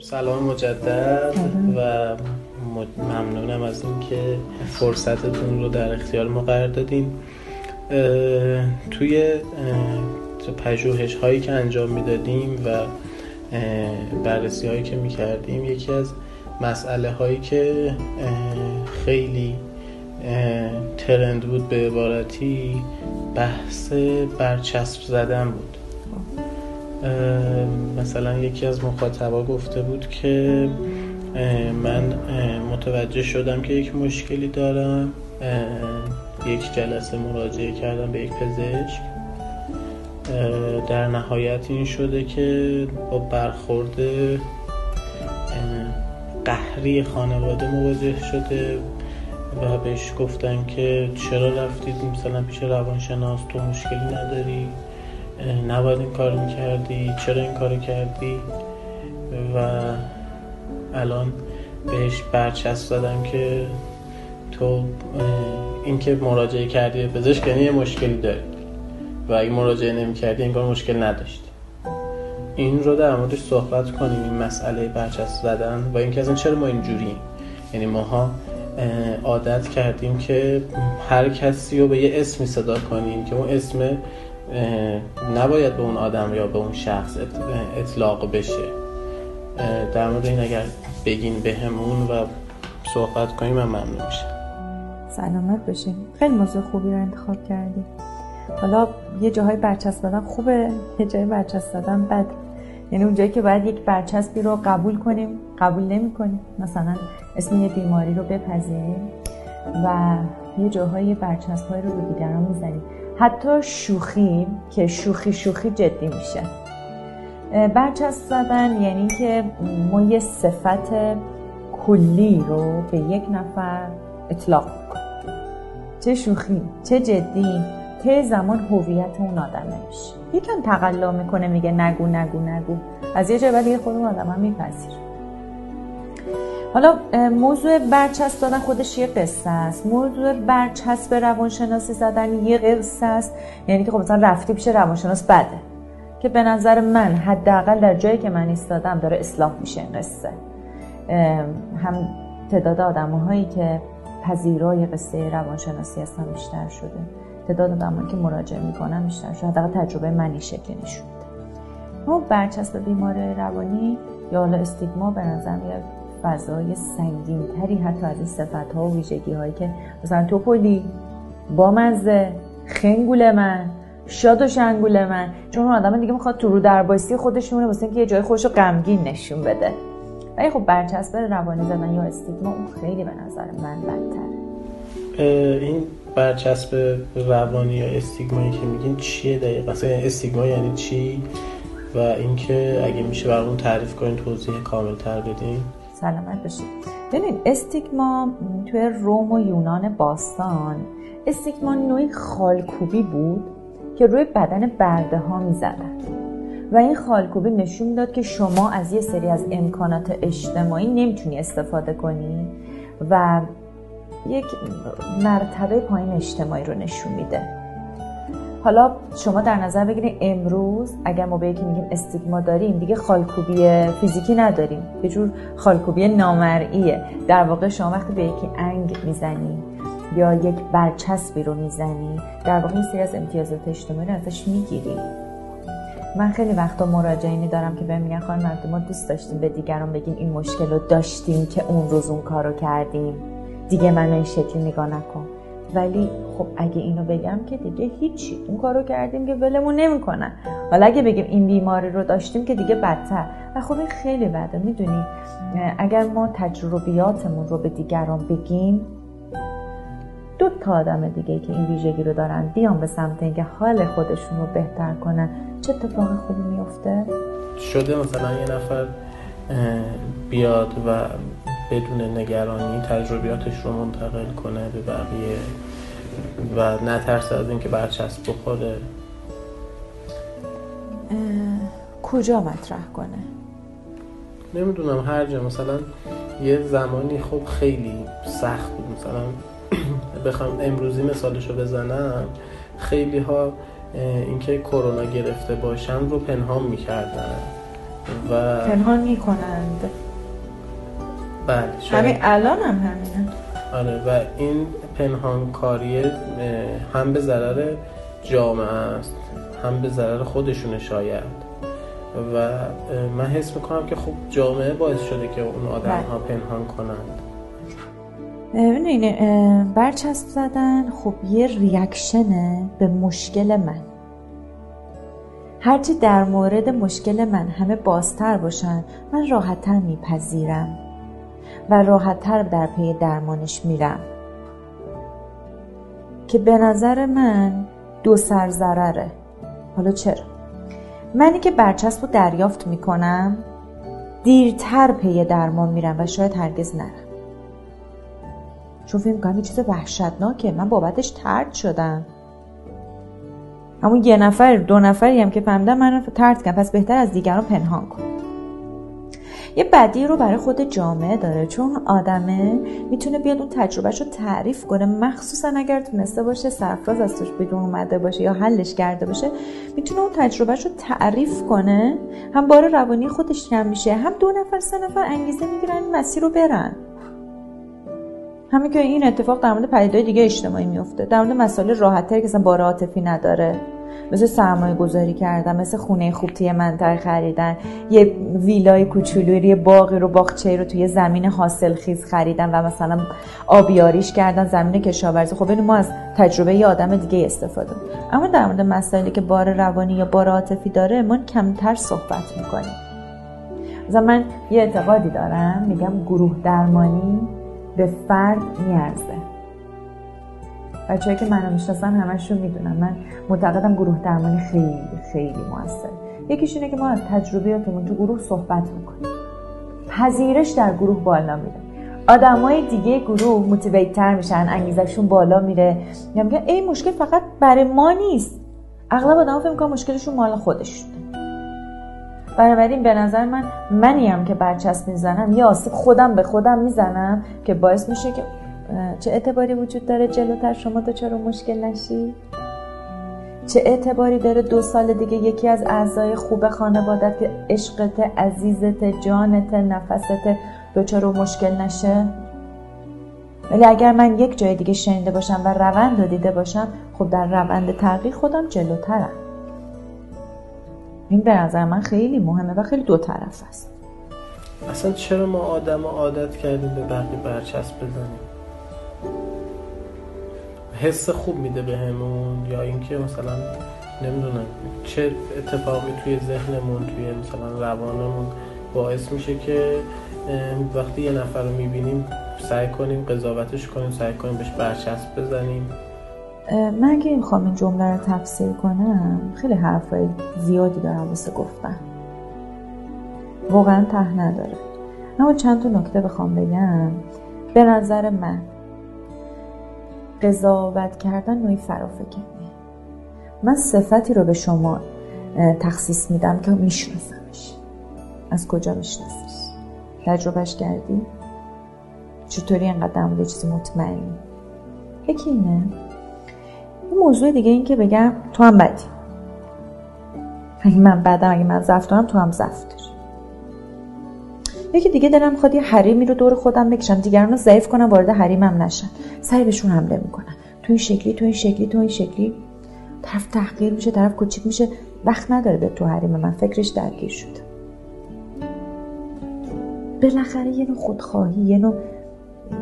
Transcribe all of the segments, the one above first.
سلام مجدد و ممنونم از اینکه فرصتتون رو در اختیار ما قرار دادین. توی پژوهش هایی که انجام می‌دادیم و بررسی هایی که می‌کردیم یکی از مسئله هایی که خیلی ترند بود به عبارتی بحث برچسب زدن بود. مثلا یکی از مخاطبا گفته بود که من متوجه شدم که یک مشکلی دارم. یک جلسه مراجعه کردم به یک پزشک. در نهایت این شده که با برخورد قهری خانواده مواجه شده و بهش گفتن که چرا رفتید؟ مثلا پیش روانشناس تو مشکلی نداری؟ نباید این کار می‌کردی؟ چرا این کار کردی؟ و الان بهش برچسب زدم که تو اینکه مراجعه کردی به پزشک یعنی یه مشکلی داری. و اگه مراجعه نمی این کار مشکل نداشتی. این رو در موردش صحبت کنیم این مسئله برچسب زدن و اینکه اصلا چرا ما اینجوریم. یعنی ماها عادت کردیم که هر کسی رو به یه اسمی صدا کنیم که اون اسم نباید به اون آدم یا به اون شخص اطلاق بشه. در مورد این اگر بگین بهمون و صحبت کنیم من ممنون میشم. سلامت بشین خیلی موضوع خوبی رو انتخاب کردی. حالا یه جاهای برچسب دادن خوبه یه جای برچسب دادن بد. یعنی اونجایی که باید یک برچسبی رو قبول کنیم قبول نمی کنیم مثلا اسم یه بیماری رو بپذیریم و یه جاهای برچسب های رو به دیگران می‌زنیم حتی شوخی که شوخی شوخی جدی میشه. برچسب زدن یعنی که ما یه صفت کلی رو به یک نفر اطلاق چه شوخی چه جدی ته زمان هویت اون آدمه میشه. یکم تقلا می‌کنه میگه نگو نگو نگو. از یه جای بعد یه خود اون آدم هم میپذیر حالا موضوع برچسب دادن خودش یه قصه است. موضوع برچسب روانشناسی زدن یه قصه است. یعنی که خب مثلا رفتی پیش روانشناس بده. که به نظر من حداقل در جایی که من ایستادم داره اصلاح میشه این قصه. هم تعداد آدمهایی که پذیرای قصه روانشناسی هستن بیشتر شده. تعداد آدمایی که مراجعه می‌کنن بیشتر شده. حداقل تجربه منی شکل نشون ما برچسب بیماری روانی یا حالا استیگما به نظر میاد فضای سنگین تری حتی از این صفت ها و ویژگی هایی که مثلا توپولی با مزه خنگول من شاد و شنگول من چون آدم دیگه می‌خواد تو رو دربایستی خودش میمونه واسه اینکه یه جای خودش رو غمگین نشون بده. ولی خب برچسب روانی زدن یا استیگما اون خیلی به نظر من بدتره. این برچسب روانی یا استیگمایی که میگین چیه دقیقا؟ اصلا استیگما یعنی چی؟ و اینکه اگه میشه برامون تعریف کنین توضیح کامل تر بدین. سلامت باشید ببینید استیگما توی روم و یونان باستان استیگما نوعی خالکوبی بود که روی بدن برده ها می زدن. و این خالکوبی نشون داد که شما از یه سری از امکانات اجتماعی نمی‌تونی استفاده کنی و یک مرتبه پایین اجتماعی رو نشون میده حالا شما در نظر بگیرید امروز اگر ما به یکی میگیم استیگما داریم دیگه خالکوبی فیزیکی نداریم. یه جور خالکوبی نامرئیه. در واقع شما وقتی به یکی انگ می‌زنی یا یک برچسبی رو می‌زنی در واقع سری از امتیازات اجتماعی رو ازش می‌گیری. من خیلی وقتا مراجعینی دارم که بهم میگن خانم ما دوست داشتیم به دیگران بگیم این مشکل رو داشتیم که اون روز اون کارو کردیم. دیگه منو این شکلی نگاه نکن. ولی خب اگه اینو بگم که دیگه هیچی. اون کارو کردیم که ولمون نمی‌کنن. حالا اگه بگیم این بیماری رو داشتیم که دیگه بدتر. و خب این خیلی بده. می‌دونی اگر ما تجربیاتمون رو به دیگران بگیم دو تا آدم دیگه که این ویژگی رو دارن بیان به سمت اینکه حال خودشون رو بهتر کنن چه اتفاق خوبی میفته شده مثلا یه نفر بیاد و بدون نگرانی تجربیاتش رو منتقل کنه به بقیه و نترسه از اینکه برچسب بخوره. کجا مطرح کنه؟ نمی‌دونم هر جا. مثلا یه زمانی خب خیلی سخت بود. مثلا بخوام امروزی مثالشو بزنم. خیلی ها اینکه کرونا گرفته باشن رو پنهان می‌کردن و پنهان می‌کنند. بله همین الان هم همینه. آره و این پنهانکاری هم به ضرر جامعه است هم به ضرر خودشون شاید. و من حس می‌کنم که خب جامعه باعث شده که اون آدم ها بله. پنهان کنند. ببینید برچسب زدن خب یه ریاکشنه به مشکل من. هرچی در مورد مشکل من همه بازتر باشن من راحتتر میپذیرم. و راحتتر در پی درمانش میرم. که به نظر من دو سر ضرره. حالا چرا؟ منی که برچسب رو دریافت می‌کنم دیرتر پی درمان میرم و شاید هرگز نرم. چون فکر می‌کنم چیز وحشتناکه؟ من بابتش ترد شدم. همون یه نفر دو نفری هم که فهمیدن من رو ترد کردم پس بهتر از دیگران پنهان کن. یه بدی رو برای خود جامعه داره چون آدمه می‌تونه بیاد اون تجربهش رو تعریف کنه. مخصوصا اگر تونسته باشه سرفراز از توش بیرون اومده باشه یا حلش کرده باشه می‌تونه اون تجربهش رو تعریف کنه. هم بار روانی خودش کم میشه هم دو نفر سه نفر انگیزه می‌گیرن مسیر رو برن. همین که این اتفاق در مورد پدیدهای دیگه اجتماعی میفته در مورد مسائل راحتتری که اصلا بار عاطفی نداره. مثل سرمایه گذاری کردن مثل خونه خوب توی منطقه خریدن. یه ویلای کوچولوی یه باقی رو باغچه رو توی زمین حاصل خیز خریدن و مثلا آبیاریش کردن زمین کشاورزی. خب اینو ما از تجربه یه آدم دیگه استفاده اما در مورد مسائلی که بار روانی یا بار عاطفی داره ما کمتر صحبت می‌کنیم. مثلا من یه اعتقادی دارم میگم گروه درمانی به فرد میارزه. بچه‌ای که منو می‌شناسن همشون می‌دونن. من معتقدم گروه درمانی خیلی خیلی موثره. یکیش اینه که ما از تجربیاتمون تو گروه صحبت می‌کنیم. پذیرش در گروه بالا میره. آدمای دیگه گروه موتیویتر میشن انگیزشون بالا میره. میگن ای مشکل فقط برای ما نیست. اغلب آدم‌ها فکر می‌کنن مشکلشون مال خودشونه بنابراین به نظر من منیم که برچسب می‌زنم یا آسیب خودم به خودم می‌زنم که باعث میشه که چه اعتباری وجود داره جلوتر؟ شما چرا مشکل نشی؟ چه اعتباری داره دو سال دیگه یکی از اعضای خوب خانوادت که عشقت عزیزت جانت نفست دچار مشکل نشه؟ ولی اگر من یک جای دیگه شنیده باشم و روند رو دیده باشم خب در روند تغییر خودم جلوترم. این به نظر من خیلی مهمه و خیلی دو طرف است. اصلا چرا ما آدم عادت کردیم به بقیه برچسب بزنیم؟ حس خوب میده بهمون یا اینکه مثلا نمی‌دونم چه اتفاقی توی ذهنمون توی مثلا روانمون باعث میشه که وقتی یه نفر رو می‌بینیم سعی کنیم قضاوتش کنیم سعی کنیم بهش برچسب بزنیم. من اگه می‌خوام این جمله رو تفسیر کنم خیلی حرفای زیادی دارم واسه گفتن. واقعا ته نداره. اما چند تا نکته بخوام بگم. به نظر من قضاوت کردن نوعی فرافکنیه من صفتی رو به شما تخصیص میدم که میشناسمش. از کجا میشناسیش تجربهش کردی؟ چطوری انقدر در مورد چیزی مطمئنی؟ یکی اینه. این موضوع دیگه این که بگم تو هم بدی. اگه من بدم اگه من زفت دارم تو هم زفت یکی دیگه دلم می‌خواد یه حریمی رو دور خودم بکشم. دیگران رو ضعیف کنم وارد حریمم نشن. سعی بهشون حمله می‌کنم تو این شکلی تو این شکلی تو این شکلی. طرف تحقیر میشه طرف کوچیک میشه. وقت نداره به تو حریم من. فکرش درگیر شده. بالاخره یه نوع خودخواهی یه نوع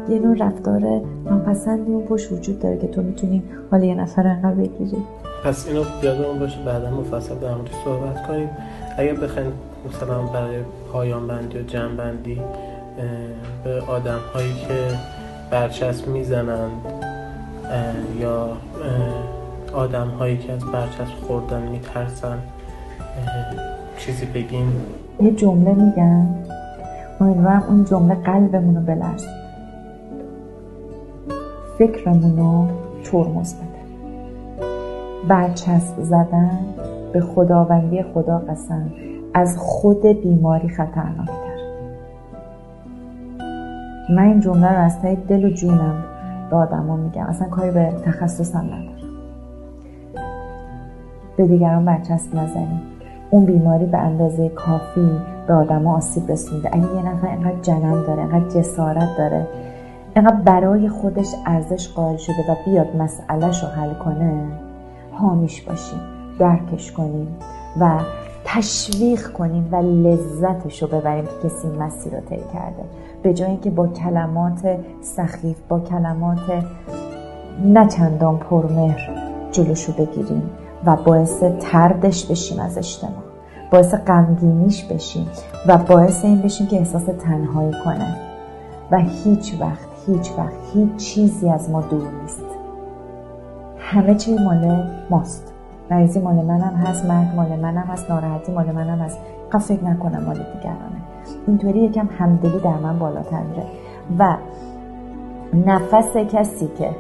یه نوع رفتار ناپسندی اون پشت وجود داره که تو می‌تونی حالا یه نفر انقدر بگیری. پس اینو یادمون باشه بعدا مفصل در موردش صحبت کنیم. اگر بخوایم مثلا برای پایان بندی و جمع بندی به آدم هایی که برچسب می‌زنند یا آدم هایی که از برچسب خوردن میترسن چیزی بگیم؟ یه جمله میگم امیدوارم اون جمله قلبمون رو بلرز فکرمون رو ترمز بده برچسب زدن به خداوندی خدا قسم از خود بیماری خطرناکتر من این جمله رو از تای دل و جونم به آدما میگم. اصلا کاری به تخصصم ندارم. به دیگران برچسب نزنیم. اون بیماری به اندازه کافی به آدما آسیب رسونده. اگه یه نفر اینقدر جنم داره اینقدر جسارت داره اینقدر برای خودش ارزش قائل شده و بیاد مسئلهش رو حل کنه حامیش باشیم درکش کنیم و تشویق کنیم و لذتش رو ببریم که کسی مسیر رو طی کرده. به جای اینکه با کلمات سخیف با کلمات نه چندان پرمهر جلوشو بگیریم و باعث تردش بشیم از اجتماع باعث غمگینیش بشیم و باعث این بشیم که احساس تنهایی کنه. و هیچ وقت هیچ وقت هیچ چیزی از ما دور نیست. همه چی مال ماست. مریضی مال منم هست مرگ مال منم هست ناراحتی مال منم هست. قد فکر نکنم مال دیگرانه. اینطوری یکم همدلی در من بالاتر میره. و نفس کسی که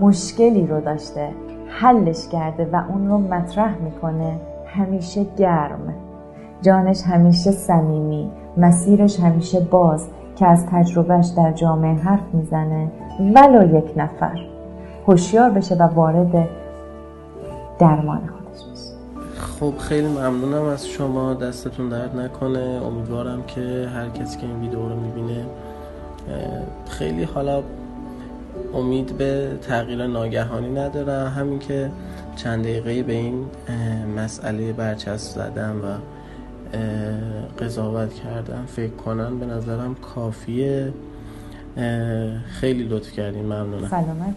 مشکلی رو داشته حلش کرده و اون رو مطرح می‌کنه همیشه گرم. جانش همیشه صمیمی. مسیرش همیشه باز. که از تجربهش در جامعه حرف می‌زنه ولو یک نفر. هوشیار بشه و وارد درمان خودش بشه. خب خیلی ممنونم از شما. دستتون درد نکنه. امیدوارم که هر کسی که این ویدیو رو می‌بینه خیلی حالا امید به تغییر ناگهانی ندارم همین که چند دقیقه به این مسئله برچسب زدن و قضاوت کردن فکر کنن به نظرم کافیه. خیلی لطف کردین. ممنونم. سلامت